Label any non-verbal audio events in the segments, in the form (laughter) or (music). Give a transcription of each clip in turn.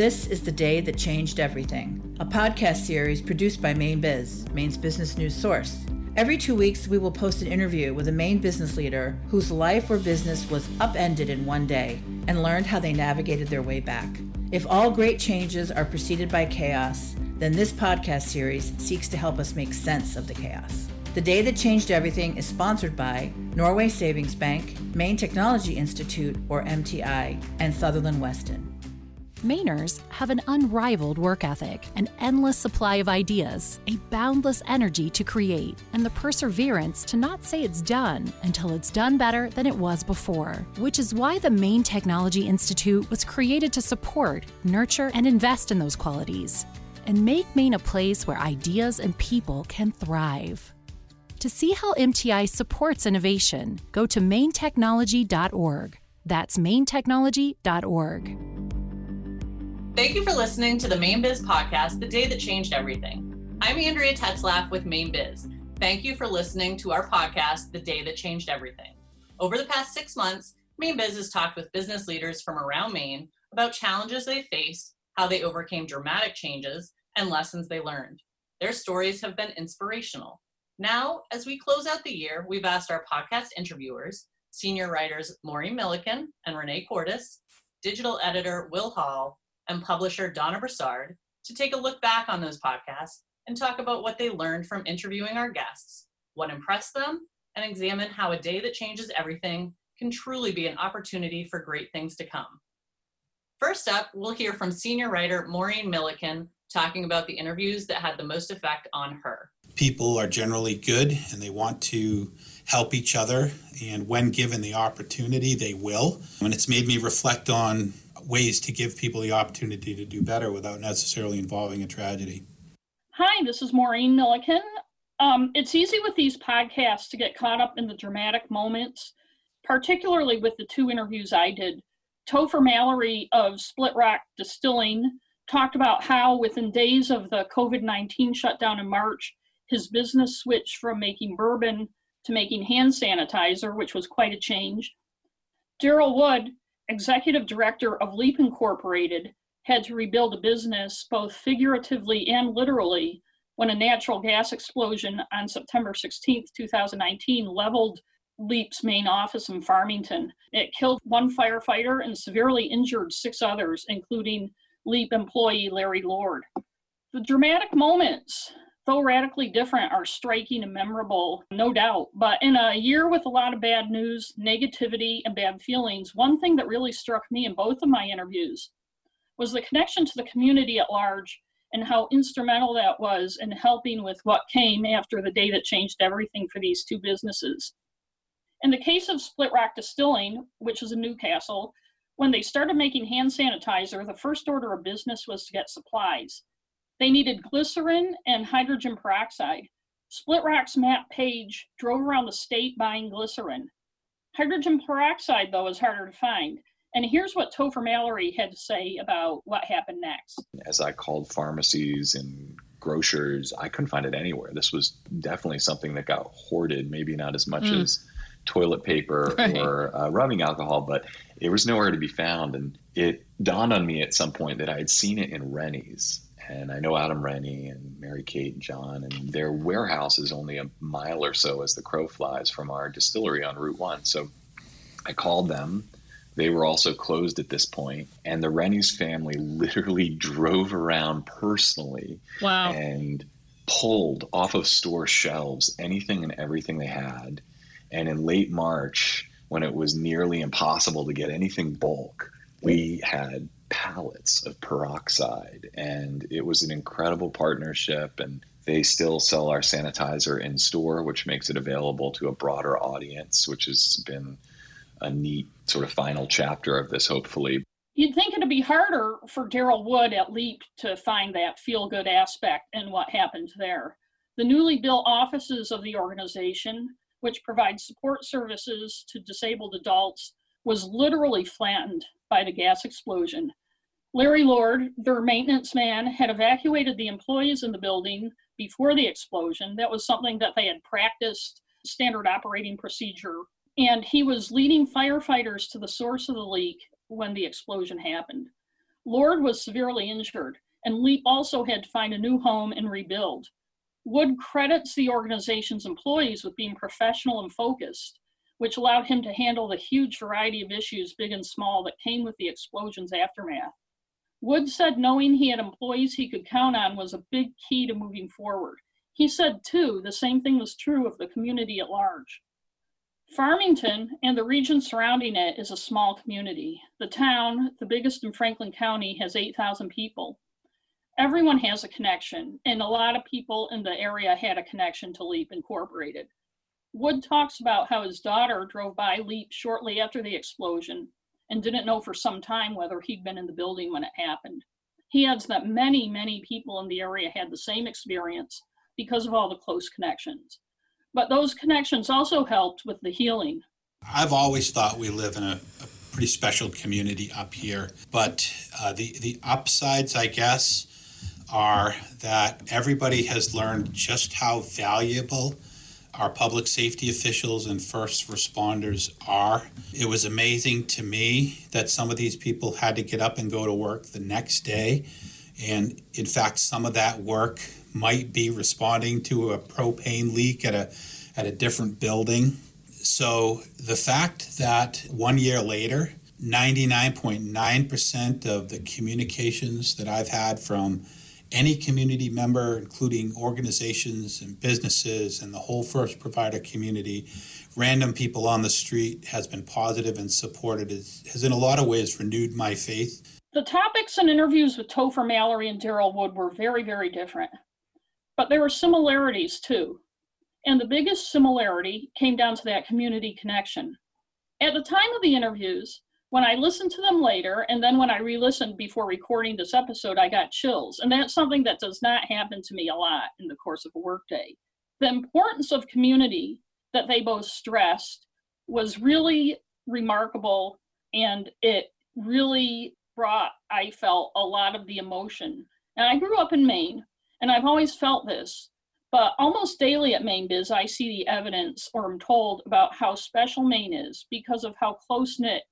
This is The Day That Changed Everything, a podcast series produced by Maine Biz, Maine's business news source. Every two weeks, we will post an interview with a Maine business leader whose life or business was upended in one day and learned how they navigated their way back. If all great changes are preceded by chaos, then this podcast series seeks to help us make sense of the chaos. The Day That Changed Everything is sponsored by Norway Savings Bank, Maine Technology Institute, or MTI, and Sutherland Weston. Mainers have an unrivaled work ethic, an endless supply of ideas, a boundless energy to create, and the perseverance to not say it's done until it's done better than it was before. Which is why the Maine Technology Institute was created to support, nurture, and invest in those qualities, and make Maine a place where ideas and people can thrive. To see how MTI supports innovation, go to mainetechnology.org. That's mainetechnology.org. Thank you for listening to the Maine Biz podcast, The Day That Changed Everything. I'm Andrea Tetzlaff with Maine Biz. Thank you for listening to our podcast, The Day That Changed Everything. Over the past six months, Maine Biz has talked with business leaders from around Maine about challenges they faced, how they overcame dramatic changes, and lessons they learned. Their stories have been inspirational. Now, as we close out the year, we've asked our podcast interviewers, senior writers Maureen Milliken and Renee Cordes, digital editor Will Hall, and publisher Donna Brassard to take a look back on those podcasts and talk about what they learned from interviewing our guests, what impressed them, and examine how a day that changes everything can truly be an opportunity for great things to come. First up, we'll hear from senior writer Maureen Milliken talking about the interviews that had the most effect on her. People are generally good and they want to help each other, and when given the opportunity, they will. And it's made me reflect on ways to give people the opportunity to do better without necessarily involving a tragedy. Hi, this is Maureen Milliken. Um, it's easy with these podcasts to get caught up in the dramatic moments, particularly with the two interviews I did. Topher Mallory of Split Rock Distilling talked about how, within days of the COVID 19 shutdown in March, his business switched from making bourbon to making hand sanitizer, which was quite a change. Daryl Wood executive director of Leap Incorporated, had to rebuild a business both figuratively and literally when a natural gas explosion on September 16, 2019, leveled Leap's main office in Farmington. It killed one firefighter and severely injured six others, including Leap employee Larry Lord. The dramatic moments though radically different, are striking and memorable, no doubt. But in a year with a lot of bad news, negativity, and bad feelings, one thing that really struck me in both of my interviews was the connection to the community at large and how instrumental that was in helping with what came after the day that changed everything for these two businesses. In the case of Split Rock Distilling, which is in Newcastle, when they started making hand sanitizer, the first order of business was to get supplies. They needed glycerin and hydrogen peroxide. Split Rock's Matt Page drove around the state buying glycerin. Hydrogen peroxide, though, is harder to find. And here's what Topher Mallory had to say about what happened next. As I called pharmacies and grocers, I couldn't find it anywhere. This was definitely something that got hoarded, maybe not as much mm. as toilet paper (laughs) right. or uh, rubbing alcohol, but it was nowhere to be found. And it dawned on me at some point that I had seen it in Reny's and I know Adam Reny and Mary Kate and John, and their warehouse is only a mile or so as the crow flies from our distillery on Route One. So I called them. They were also closed at this point, and the Reny's family (laughs) literally drove around personally wow. and pulled off of store shelves anything and everything they had. And in late March, when it was nearly impossible to get anything bulk, we had pallets of peroxide. And it was an incredible partnership. And they still sell our sanitizer in store, which makes it available to a broader audience, which has been a neat sort of final chapter of this, hopefully. You'd think it'd be harder for Daryl Wood at Leap to find that feel good aspect in what happened there. The newly built offices of the organization, which provides support services to disabled adults, was literally flattened by the gas explosion. Larry Lord, their maintenance man, had evacuated the employees in the building before the explosion. That was something that they had practiced standard operating procedure. And he was leading firefighters to the source of the leak when the explosion happened. Lord was severely injured, and Leap also had to find a new home and rebuild. Wood credits the organization's employees with being professional and focused, which allowed him to handle the huge variety of issues, big and small, that came with the explosion's aftermath. Wood said knowing he had employees he could count on was a big key to moving forward. He said, too, the same thing was true of the community at large. Farmington and the region surrounding it is a small community. The town, the biggest in Franklin County, has 8,000 people. Everyone has a connection, and a lot of people in the area had a connection to LEAP Incorporated. Wood talks about how his daughter drove by LEAP shortly after the explosion and didn't know for some time whether he'd been in the building when it happened. He adds that many, many people in the area had the same experience because of all the close connections. But those connections also helped with the healing. I've always thought we live in a, a pretty special community up here, but uh, the the upsides, I guess, are that everybody has learned just how valuable our public safety officials and first responders are. It was amazing to me that some of these people had to get up and go to work the next day. And in fact, some of that work might be responding to a propane leak at a, at a different building. So the fact that one year later, 99.9% of the communications that I've had from any community member, including organizations and businesses and the whole first provider community, random people on the street, has been positive and supported, has, has in a lot of ways renewed my faith. The topics and interviews with Topher Mallory and Daryl Wood were very, very different. But there were similarities too. And the biggest similarity came down to that community connection. At the time of the interviews, when I listened to them later, and then when I re listened before recording this episode, I got chills. And that's something that does not happen to me a lot in the course of a workday. The importance of community that they both stressed was really remarkable, and it really brought, I felt, a lot of the emotion. And I grew up in Maine, and I've always felt this. But almost daily at Maine Biz, I see the evidence or am told about how special Maine is because of how close knit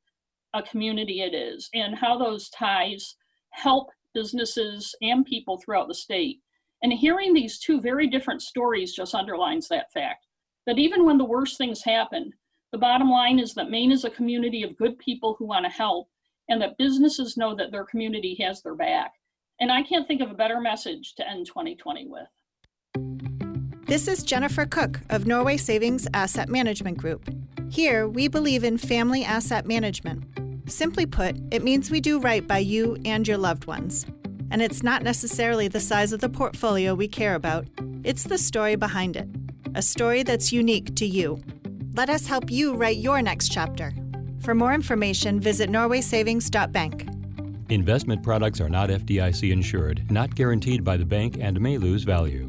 a community it is and how those ties help businesses and people throughout the state. And hearing these two very different stories just underlines that fact that even when the worst things happen, the bottom line is that Maine is a community of good people who want to help and that businesses know that their community has their back. And I can't think of a better message to end 2020 with. This is Jennifer Cook of Norway Savings Asset Management Group. Here, we believe in family asset management. Simply put, it means we do right by you and your loved ones. And it's not necessarily the size of the portfolio we care about, it's the story behind it. A story that's unique to you. Let us help you write your next chapter. For more information, visit norwaysavings.bank. Investment products are not FDIC insured, not guaranteed by the bank, and may lose value.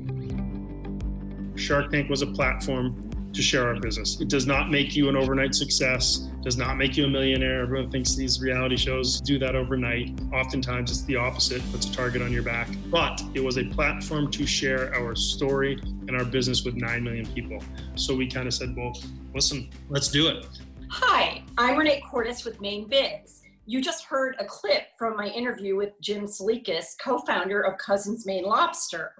Shark Tank was a platform to share our business. It does not make you an overnight success, does not make you a millionaire. Everyone thinks these reality shows do that overnight. Oftentimes it's the opposite, puts a target on your back. But it was a platform to share our story and our business with 9 million people. So we kind of said, well, listen, let's do it. Hi, I'm Renee Cordes with Maine Biz. You just heard a clip from my interview with Jim Tselikis, co founder of Cousins Maine Lobster.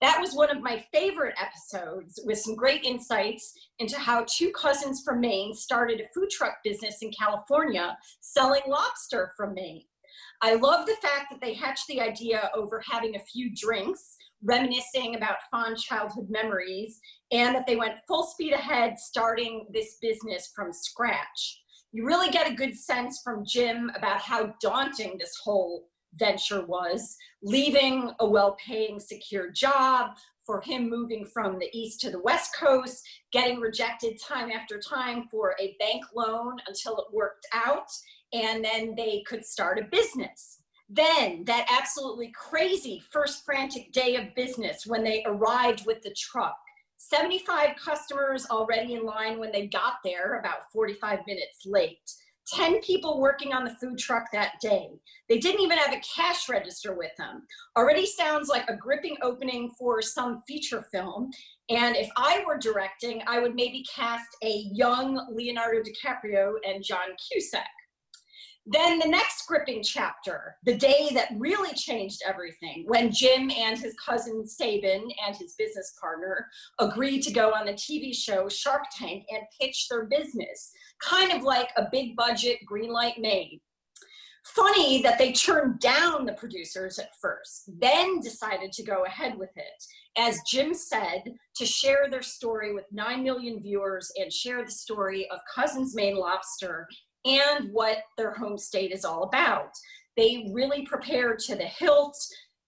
That was one of my favorite episodes with some great insights into how two cousins from Maine started a food truck business in California selling lobster from Maine. I love the fact that they hatched the idea over having a few drinks, reminiscing about fond childhood memories, and that they went full speed ahead starting this business from scratch. You really get a good sense from Jim about how daunting this whole venture was leaving a well paying, secure job, for him moving from the east to the west coast, getting rejected time after time for a bank loan until it worked out, and then they could start a business. Then, that absolutely crazy first frantic day of business when they arrived with the truck. 75 customers already in line when they got there, about 45 minutes late. 10 people working on the food truck that day. They didn't even have a cash register with them. Already sounds like a gripping opening for some feature film. And if I were directing, I would maybe cast a young Leonardo DiCaprio and John Cusack. Then the next gripping chapter, the day that really changed everything, when Jim and his cousin Sabin and his business partner agreed to go on the TV show Shark Tank and pitch their business, kind of like a big budget Greenlight made. Funny that they turned down the producers at first, then decided to go ahead with it. As Jim said, to share their story with 9 million viewers and share the story of Cousins Maine Lobster and what their home state is all about. They really prepared to the hilt,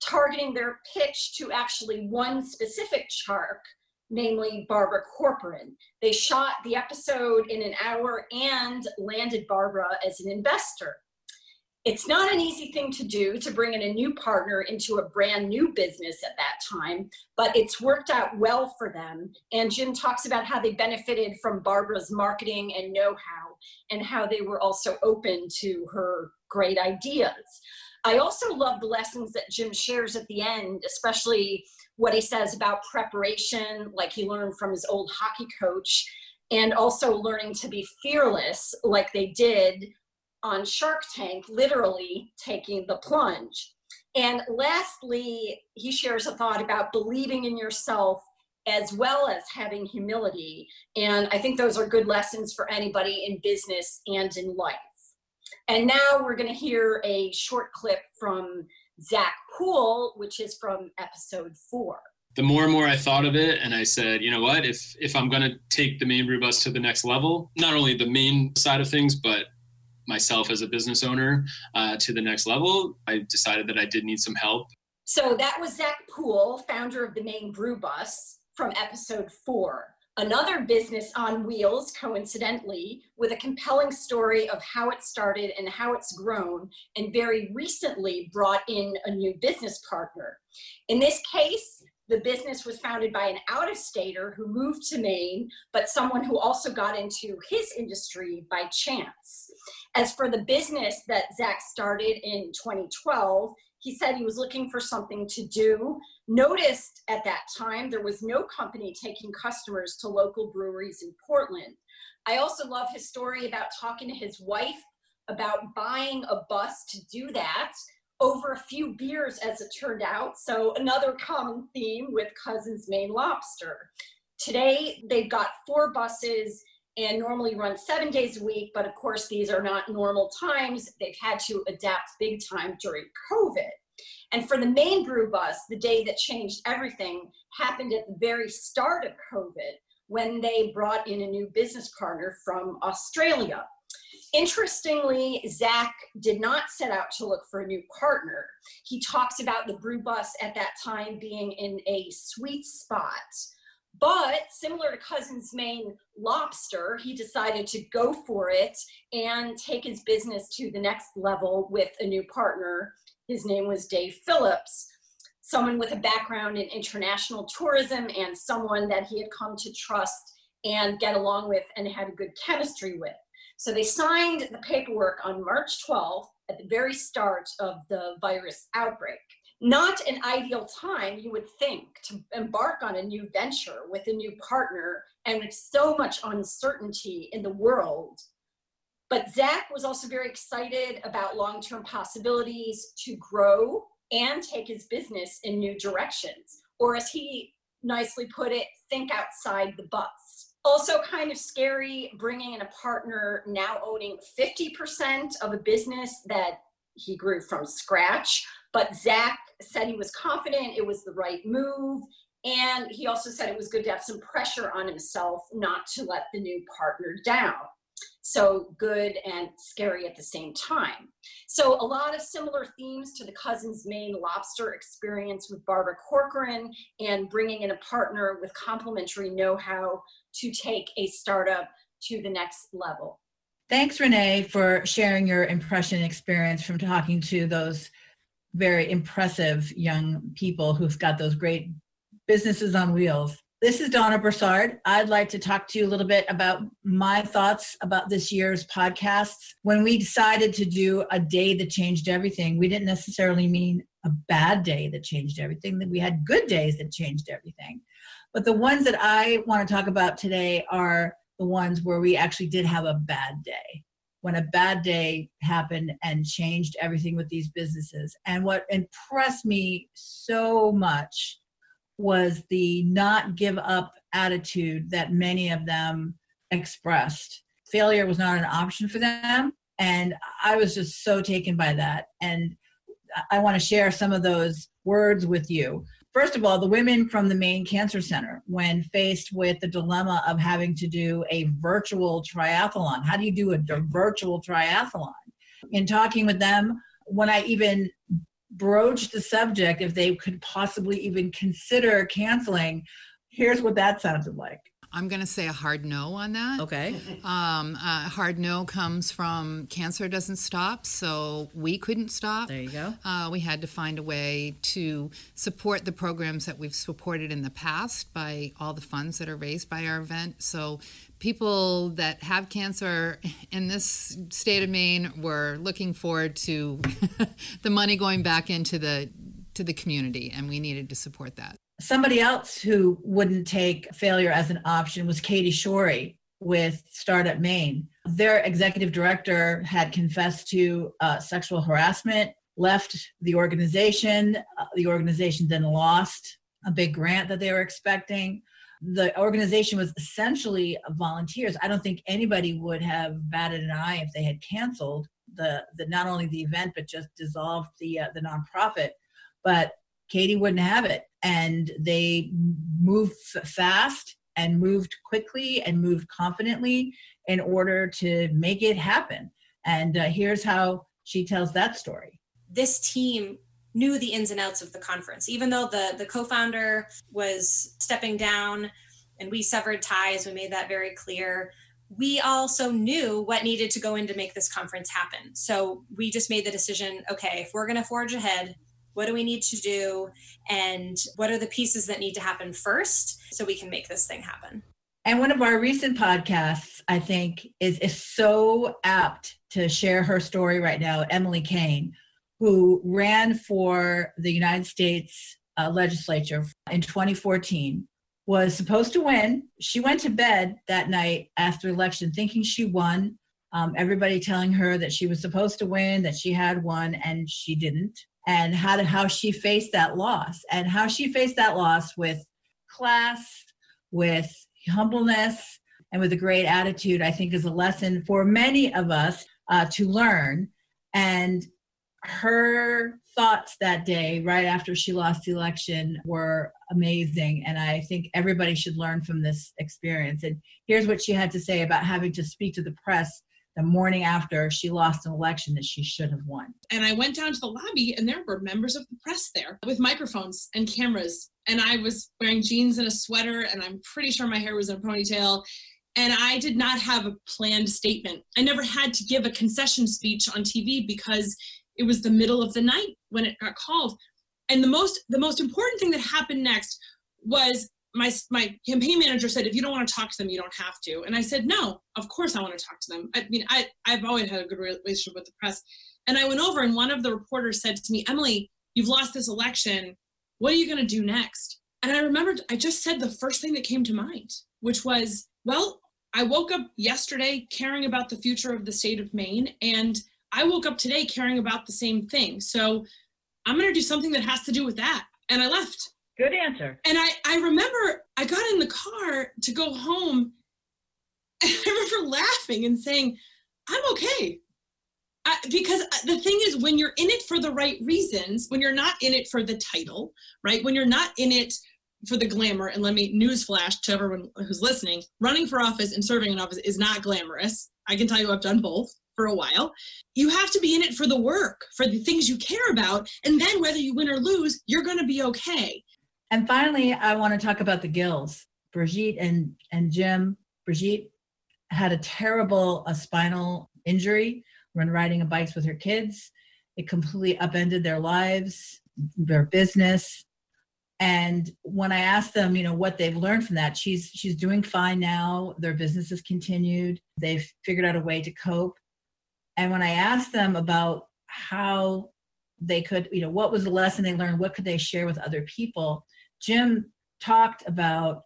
targeting their pitch to actually one specific shark, namely Barbara Corcoran. They shot the episode in an hour and landed Barbara as an investor. It's not an easy thing to do to bring in a new partner into a brand new business at that time, but it's worked out well for them. And Jim talks about how they benefited from Barbara's marketing and know how, and how they were also open to her great ideas. I also love the lessons that Jim shares at the end, especially what he says about preparation, like he learned from his old hockey coach, and also learning to be fearless, like they did on Shark Tank, literally taking the plunge. And lastly, he shares a thought about believing in yourself as well as having humility. And I think those are good lessons for anybody in business and in life. And now we're going to hear a short clip from Zach Poole, which is from episode four. The more and more I thought of it, and I said, you know what, if if I'm going to take the Maine Brew Bus to the next level, not only the main side of things, but myself as a business owner uh, to the next level, I decided that I did need some help. So that was Zach Poole, founder of the Maine Brew Bus from episode four. Another business on wheels, coincidentally, with a compelling story of how it started and how it's grown, and very recently brought in a new business partner. In this case, the business was founded by an out of stater who moved to Maine, but someone who also got into his industry by chance. As for the business that Zach started in 2012, he said he was looking for something to do. Noticed at that time there was no company taking customers to local breweries in Portland. I also love his story about talking to his wife about buying a bus to do that over a few beers, as it turned out. So, another common theme with Cousins Maine Lobster. Today, they've got four buses and normally run seven days a week, but of course, these are not normal times. They've had to adapt big time during COVID. And for the Maine Brew Bus, the day that changed everything happened at the very start of COVID when they brought in a new business partner from Australia. Interestingly, Zach did not set out to look for a new partner. He talks about the brew bus at that time being in a sweet spot. But similar to Cousins Maine Lobster, he decided to go for it and take his business to the next level with a new partner. His name was Dave Phillips, someone with a background in international tourism and someone that he had come to trust and get along with and had a good chemistry with. So they signed the paperwork on March 12th at the very start of the virus outbreak. Not an ideal time, you would think, to embark on a new venture with a new partner and with so much uncertainty in the world. But Zach was also very excited about long term possibilities to grow and take his business in new directions, or as he nicely put it, think outside the bus also kind of scary bringing in a partner now owning 50% of a business that he grew from scratch. But Zach said he was confident it was the right move. And he also said it was good to have some pressure on himself not to let the new partner down. So good and scary at the same time. So a lot of similar themes to the Cousins Maine lobster experience with Barbara Corcoran and bringing in a partner with complementary know-how to take a startup to the next level. Thanks, Renee, for sharing your impression experience from talking to those very impressive young people who've got those great businesses on wheels. This is Donna Brassard. I'd like to talk to you a little bit about my thoughts about this year's podcasts. When we decided to do a day that changed everything, we didn't necessarily mean a bad day that changed everything, that we had good days that changed everything. But the ones that I want to talk about today are the ones where we actually did have a bad day. when a bad day happened and changed everything with these businesses. And what impressed me so much was the not give up attitude that many of them expressed. Failure was not an option for them. And I was just so taken by that. And I want to share some of those words with you. First of all, the women from the Maine Cancer Center, when faced with the dilemma of having to do a virtual triathlon, how do you do a virtual triathlon? In talking with them, when I even broached the subject, if they could possibly even consider canceling, here's what that sounded like. I'm going to say a hard no on that. Okay. Um, a hard no comes from cancer doesn't stop, so we couldn't stop. There you go. Uh, we had to find a way to support the programs that we've supported in the past by all the funds that are raised by our event. So people that have cancer in this state of Maine were looking forward to (laughs) the money going back into the to the community, and we needed to support that. Somebody else who wouldn't take failure as an option was Katie Shorey with Startup Maine. Their executive director had confessed to uh, sexual harassment, left the organization. Uh, the organization then lost a big grant that they were expecting. The organization was essentially volunteers. I don't think anybody would have batted an eye if they had canceled the, the not only the event but just dissolved the uh, the nonprofit. But Katie wouldn't have it. And they moved fast and moved quickly and moved confidently in order to make it happen. And uh, here's how she tells that story. This team knew the ins and outs of the conference, even though the, the co founder was stepping down and we severed ties, we made that very clear. We also knew what needed to go in to make this conference happen. So we just made the decision okay, if we're going to forge ahead, what do we need to do? And what are the pieces that need to happen first so we can make this thing happen? And one of our recent podcasts, I think, is, is so apt to share her story right now, Emily Cain, who ran for the United States uh, legislature in 2014 was supposed to win. She went to bed that night after election thinking she won. Um, everybody telling her that she was supposed to win, that she had won, and she didn't and how to, how she faced that loss and how she faced that loss with class, with humbleness, and with a great attitude. I think is a lesson for many of us uh, to learn. And her thoughts that day, right after she lost the election, were amazing. And I think everybody should learn from this experience. And here's what she had to say about having to speak to the press the morning after she lost an election that she should have won. And I went down to the lobby and there were members of the press there with microphones and cameras. And I was wearing jeans and a sweater, and I'm pretty sure my hair was in a ponytail. And I did not have a planned statement. I never had to give a concession speech on TV because it was the middle of the night when it got called. And the most the most important thing that happened next was my my campaign manager said, if you don't want to talk to them, you don't have to. And I said, no, of course I want to talk to them. I mean, I I've always had a good relationship with the press. And I went over, and one of the reporters said to me, Emily, you've lost this election. What are you going to do next? And I remembered I just said the first thing that came to mind, which was, well, I woke up yesterday caring about the future of the state of Maine, and I woke up today caring about the same thing. So I'm going to do something that has to do with that. And I left. Good answer. And I, I remember I got in the car to go home (laughs) and I remember laughing and saying, I'm okay. I, because uh, the thing is, when you're in it for the right reasons, when you're not in it for the title, right? When you're not in it for the glamour, and let me newsflash to everyone who's listening running for office and serving in office is not glamorous. I can tell you I've done both for a while. You have to be in it for the work, for the things you care about. And then whether you win or lose, you're going to be okay. And finally, I want to talk about the Gills. Brigitte and, and Jim. Brigitte had a terrible a spinal injury when riding a bikes with her kids. It completely upended their lives, their business. And when I asked them, you know, what they've learned from that, she's she's doing fine now. Their business has continued. They've figured out a way to cope. And when I asked them about how they could, you know, what was the lesson they learned, what could they share with other people, Jim talked about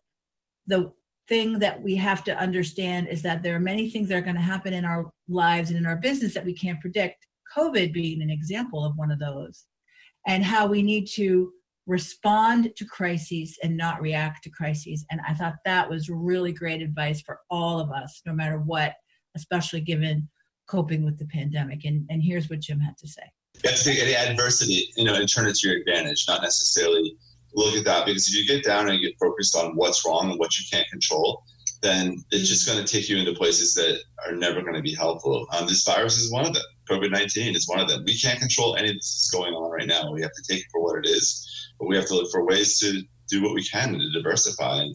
the thing that we have to understand is that there are many things that are going to happen in our lives and in our business that we can't predict. COVID being an example of one of those, and how we need to respond to crises and not react to crises. And I thought that was really great advice for all of us, no matter what, especially given coping with the pandemic. And, and here's what Jim had to say. You have to take any adversity, you know, and turn it to your advantage, not necessarily look at that. Because if you get down and get focused on what's wrong and what you can't control, then it's just going to take you into places that are never going to be helpful. Um, this virus is one of them. COVID 19 is one of them. We can't control any of this that's going on right now. We have to take it for what it is but we have to look for ways to do what we can to diversify. And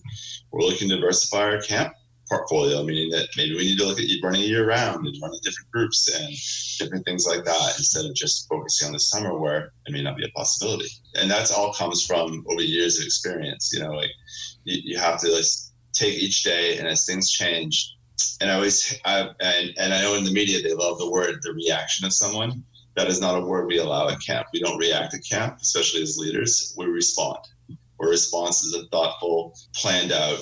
we're looking to diversify our camp portfolio, meaning that maybe we need to look at you running year round and running different groups and different things like that instead of just focusing on the summer where it may not be a possibility. And that's all comes from over years of experience. You know, like you, you have to like, take each day and as things change. And I always, I, and, and I know in the media they love the word the reaction of someone that is not a word we allow at camp. We don't react at camp, especially as leaders. We respond. Our response is a thoughtful, planned out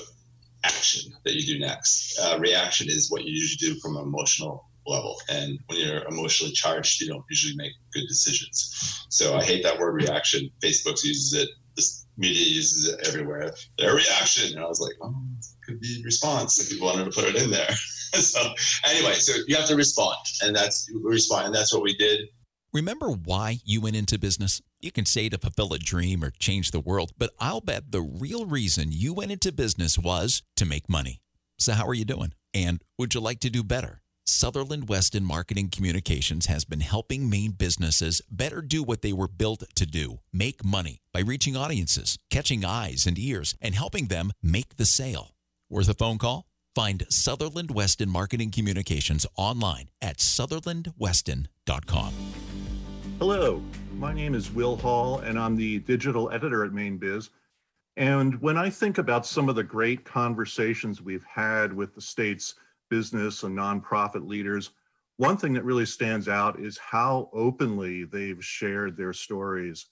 action that you do next. Uh, reaction is what you usually do from an emotional level. And when you're emotionally charged, you don't usually make good decisions. So I hate that word reaction. Facebook uses it. This media uses it everywhere. Their reaction. And I was like, oh, could be response if people wanted to put it in there. (laughs) so anyway, so you have to respond. And that's respond. And that's what we did. Remember why you went into business? You can say to fulfill a dream or change the world, but I'll bet the real reason you went into business was to make money. So, how are you doing? And would you like to do better? Sutherland Weston Marketing Communications has been helping Maine businesses better do what they were built to do make money by reaching audiences, catching eyes and ears, and helping them make the sale. Worth a phone call? Find Sutherland Weston Marketing Communications online at sutherlandweston.com. Hello, my name is Will Hall, and I'm the digital editor at Maine Biz. And when I think about some of the great conversations we've had with the state's business and nonprofit leaders, one thing that really stands out is how openly they've shared their stories.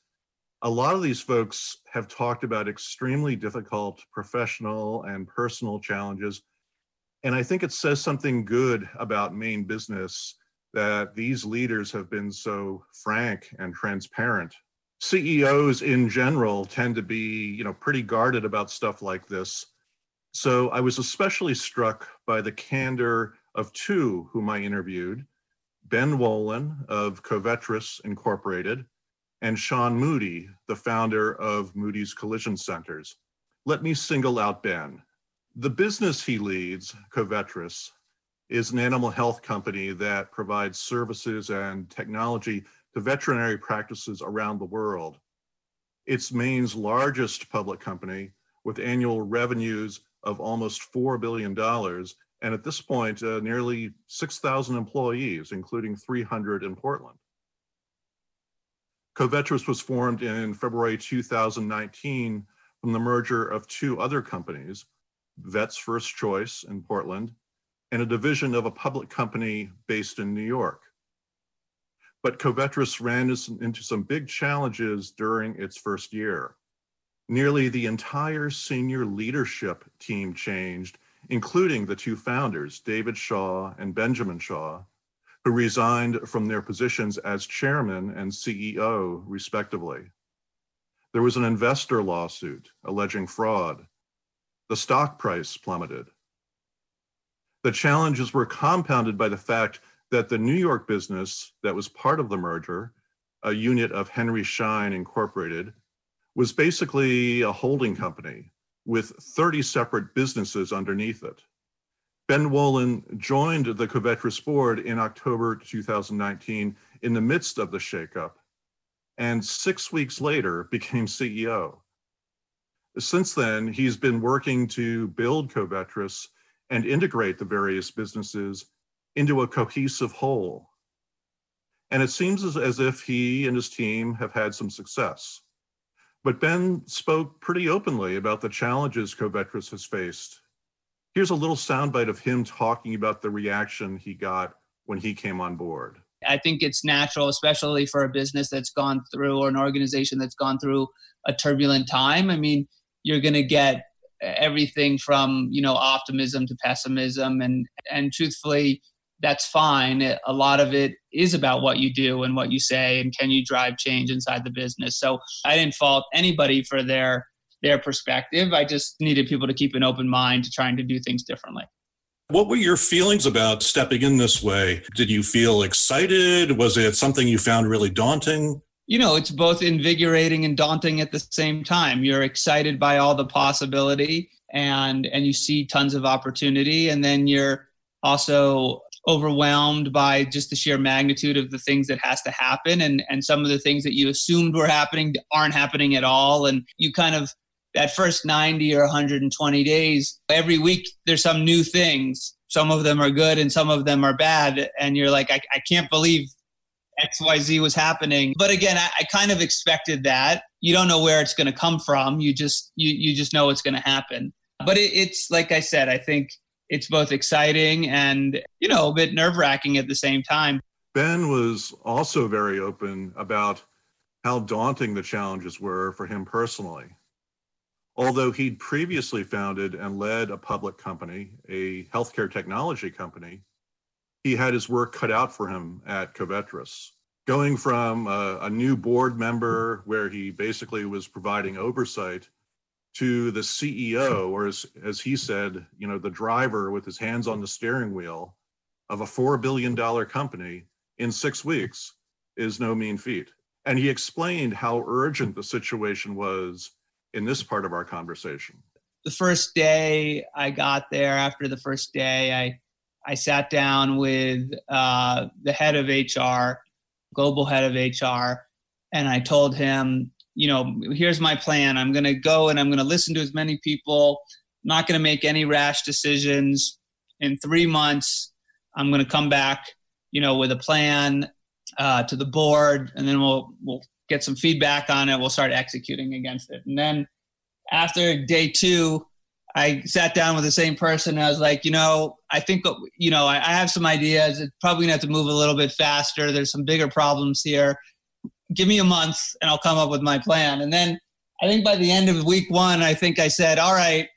A lot of these folks have talked about extremely difficult professional and personal challenges. And I think it says something good about Maine business that these leaders have been so frank and transparent. CEOs in general tend to be, you know, pretty guarded about stuff like this. So I was especially struck by the candor of two whom I interviewed, Ben Wolin of Covetrus Incorporated and Sean Moody, the founder of Moody's Collision Centers. Let me single out Ben. The business he leads, Covetrus, is an animal health company that provides services and technology to veterinary practices around the world. It's Maine's largest public company with annual revenues of almost $4 billion, and at this point, uh, nearly 6,000 employees, including 300 in Portland. Covetrus was formed in February 2019 from the merger of two other companies, Vets First Choice in Portland and a division of a public company based in New York. But Covetrus ran into some big challenges during its first year. Nearly the entire senior leadership team changed, including the two founders, David Shaw and Benjamin Shaw, who resigned from their positions as chairman and CEO, respectively. There was an investor lawsuit alleging fraud. The stock price plummeted. The challenges were compounded by the fact that the New York business that was part of the merger, a unit of Henry Schein Incorporated, was basically a holding company with 30 separate businesses underneath it. Ben Wolin joined the Covetrus board in October 2019 in the midst of the shakeup, and six weeks later became CEO. Since then, he's been working to build Covetrus and integrate the various businesses into a cohesive whole. And it seems as, as if he and his team have had some success. But Ben spoke pretty openly about the challenges Covetrus has faced. Here's a little soundbite of him talking about the reaction he got when he came on board. I think it's natural, especially for a business that's gone through or an organization that's gone through a turbulent time. I mean, you're going to get everything from you know optimism to pessimism and and truthfully that's fine. A lot of it is about what you do and what you say and can you drive change inside the business. So I didn't fault anybody for their their perspective. I just needed people to keep an open mind to trying to do things differently. What were your feelings about stepping in this way? Did you feel excited? Was it something you found really daunting? You know, it's both invigorating and daunting at the same time. You're excited by all the possibility and and you see tons of opportunity. And then you're also overwhelmed by just the sheer magnitude of the things that has to happen. And and some of the things that you assumed were happening aren't happening at all. And you kind of that first 90 or 120 days every week there's some new things. Some of them are good and some of them are bad. And you're like i, I can't believe xyz was happening but again I, I kind of expected that you don't know where it's going to come from you just you, you just know it's going to happen but it, it's like i said i think it's both exciting and you know a bit nerve wracking at the same time. Ben was also very open about how daunting the challenges were for him personally. Although he'd previously founded and led a public company, a healthcare technology company, he had his work cut out for him at Covetrus. Going from a, a new board member where he basically was providing oversight to the CEO, or as, as he said, you know, the driver with his hands on the steering wheel of a $4 billion company in six weeks is no mean feat. And he explained how urgent the situation was in this part of our conversation. The first day I got there, after the first day, I, I sat down with uh, the head of HR, global head of HR, and I told him, you know, here's my plan. I'm going to go and I'm going to listen to as many people. I'm not going to make any rash decisions. In three months, I'm going to come back, you know, with a plan uh, to the board, and then we'll we'll get some feedback on it. We'll start executing against it. And then after day two, I sat down with the same person. I was like, you know, I think, you know, I, I have some ideas. It's probably gonna have to move a little bit faster. There's some bigger problems here give me a month and I'll come up with my plan. And then I think by the end of week one, I think I said, all right,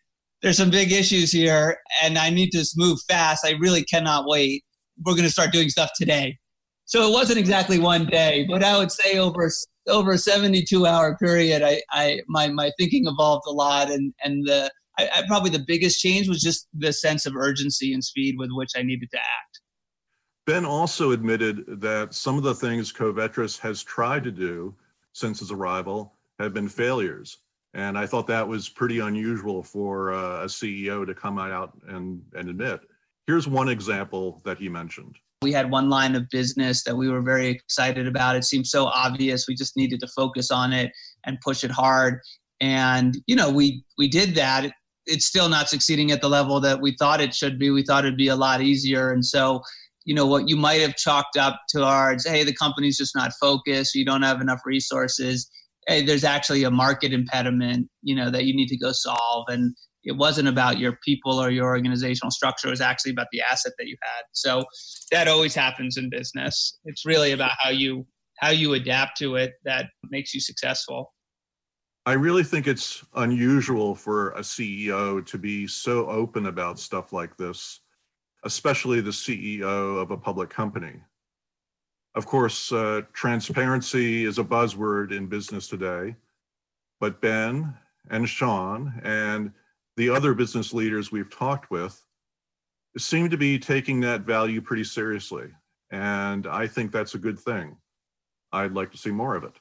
there's some big issues here and I need to move fast. I really cannot wait. We're going to start doing stuff today. So it wasn't exactly one day, but I would say over over a 72 hour period, I, I my, my thinking evolved a lot. And, and the, I, I probably the biggest change was just the sense of urgency and speed with which I needed to act. Ben also admitted that some of the things Covetrus has tried to do since his arrival have been failures. And I thought that was pretty unusual for uh, a CEO to come out and, and admit. Here's one example that he mentioned. We had one line of business that we were very excited about. It seemed so obvious. We just needed to focus on it and push it hard. And, you know, we, we did that. It's still not succeeding at the level that we thought it should be. We thought it'd be a lot easier. And so you know what you might have chalked up towards hey the company's just not focused you don't have enough resources hey there's actually a market impediment you know that you need to go solve and it wasn't about your people or your organizational structure it was actually about the asset that you had so that always happens in business it's really about how you how you adapt to it that makes you successful I really think it's unusual for a CEO to be so open about stuff like this especially the CEO of a public company. Of course, uh, transparency is a buzzword in business today, but Ben and Sean and the other business leaders we've talked with seem to be taking that value pretty seriously. And I think that's a good thing. I'd like to see more of it.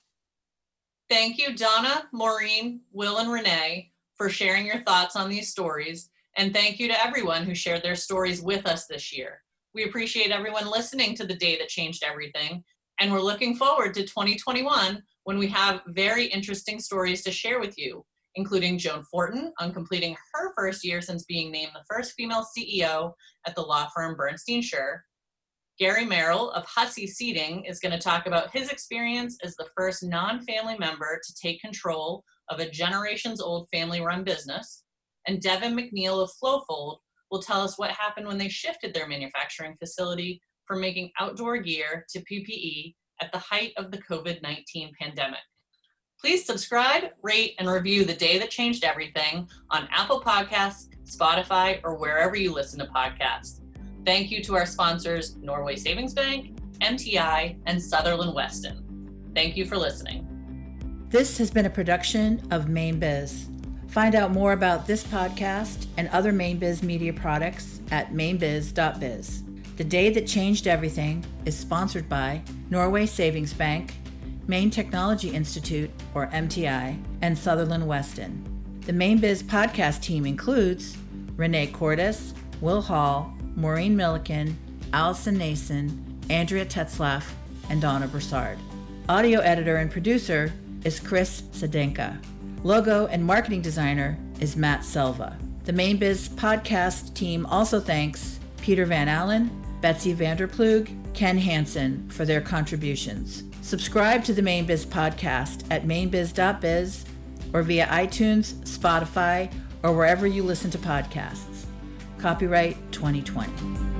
Thank you, Donna, Maureen, Will, and Renee, for sharing your thoughts on these stories and thank you to everyone who shared their stories with us this year. We appreciate everyone listening to the day that changed everything. And we're looking forward to 2021 when we have very interesting stories to share with you, including Joan Fortin on completing her first year since being named the first female CEO at the law firm Bernstein Shur. Gary Merrill of Hussey Seating is going to talk about his experience as the first non family member to take control of a generations old family run business and Devin McNeil of Flowfold will tell us what happened when they shifted their manufacturing facility from making outdoor gear to PPE at the height of the COVID 19 pandemic. Please subscribe, rate, and review The Day That Changed Everything on Apple Podcasts, Spotify, or wherever you listen to podcasts. Thank you to our sponsors, Norway Savings Bank, MTI, and Sutherland Weston. Thank you for listening. This has been a production of Maine Biz. Find out more about this podcast and other Maine Biz media products at mainebiz.biz. The Day That Changed Everything is sponsored by Norway Savings Bank, Maine Technology Institute, or MTI, and Sutherland Weston. The Maine Biz podcast team includes Renee Cordes, Will Hall, Maureen Milliken, Allison Nason, Andrea Tetzlaff, and Donna Brassard. Audio editor and producer is Chris Sedenka. Logo and marketing designer is Matt Selva. The Maine Biz podcast team also thanks Peter Van Allen, Betsy Vanderplug, Ken Hansen for their contributions. Subscribe to the Maine Biz podcast at mainebiz.biz or via iTunes, Spotify, or wherever you listen to podcasts. Copyright 2020.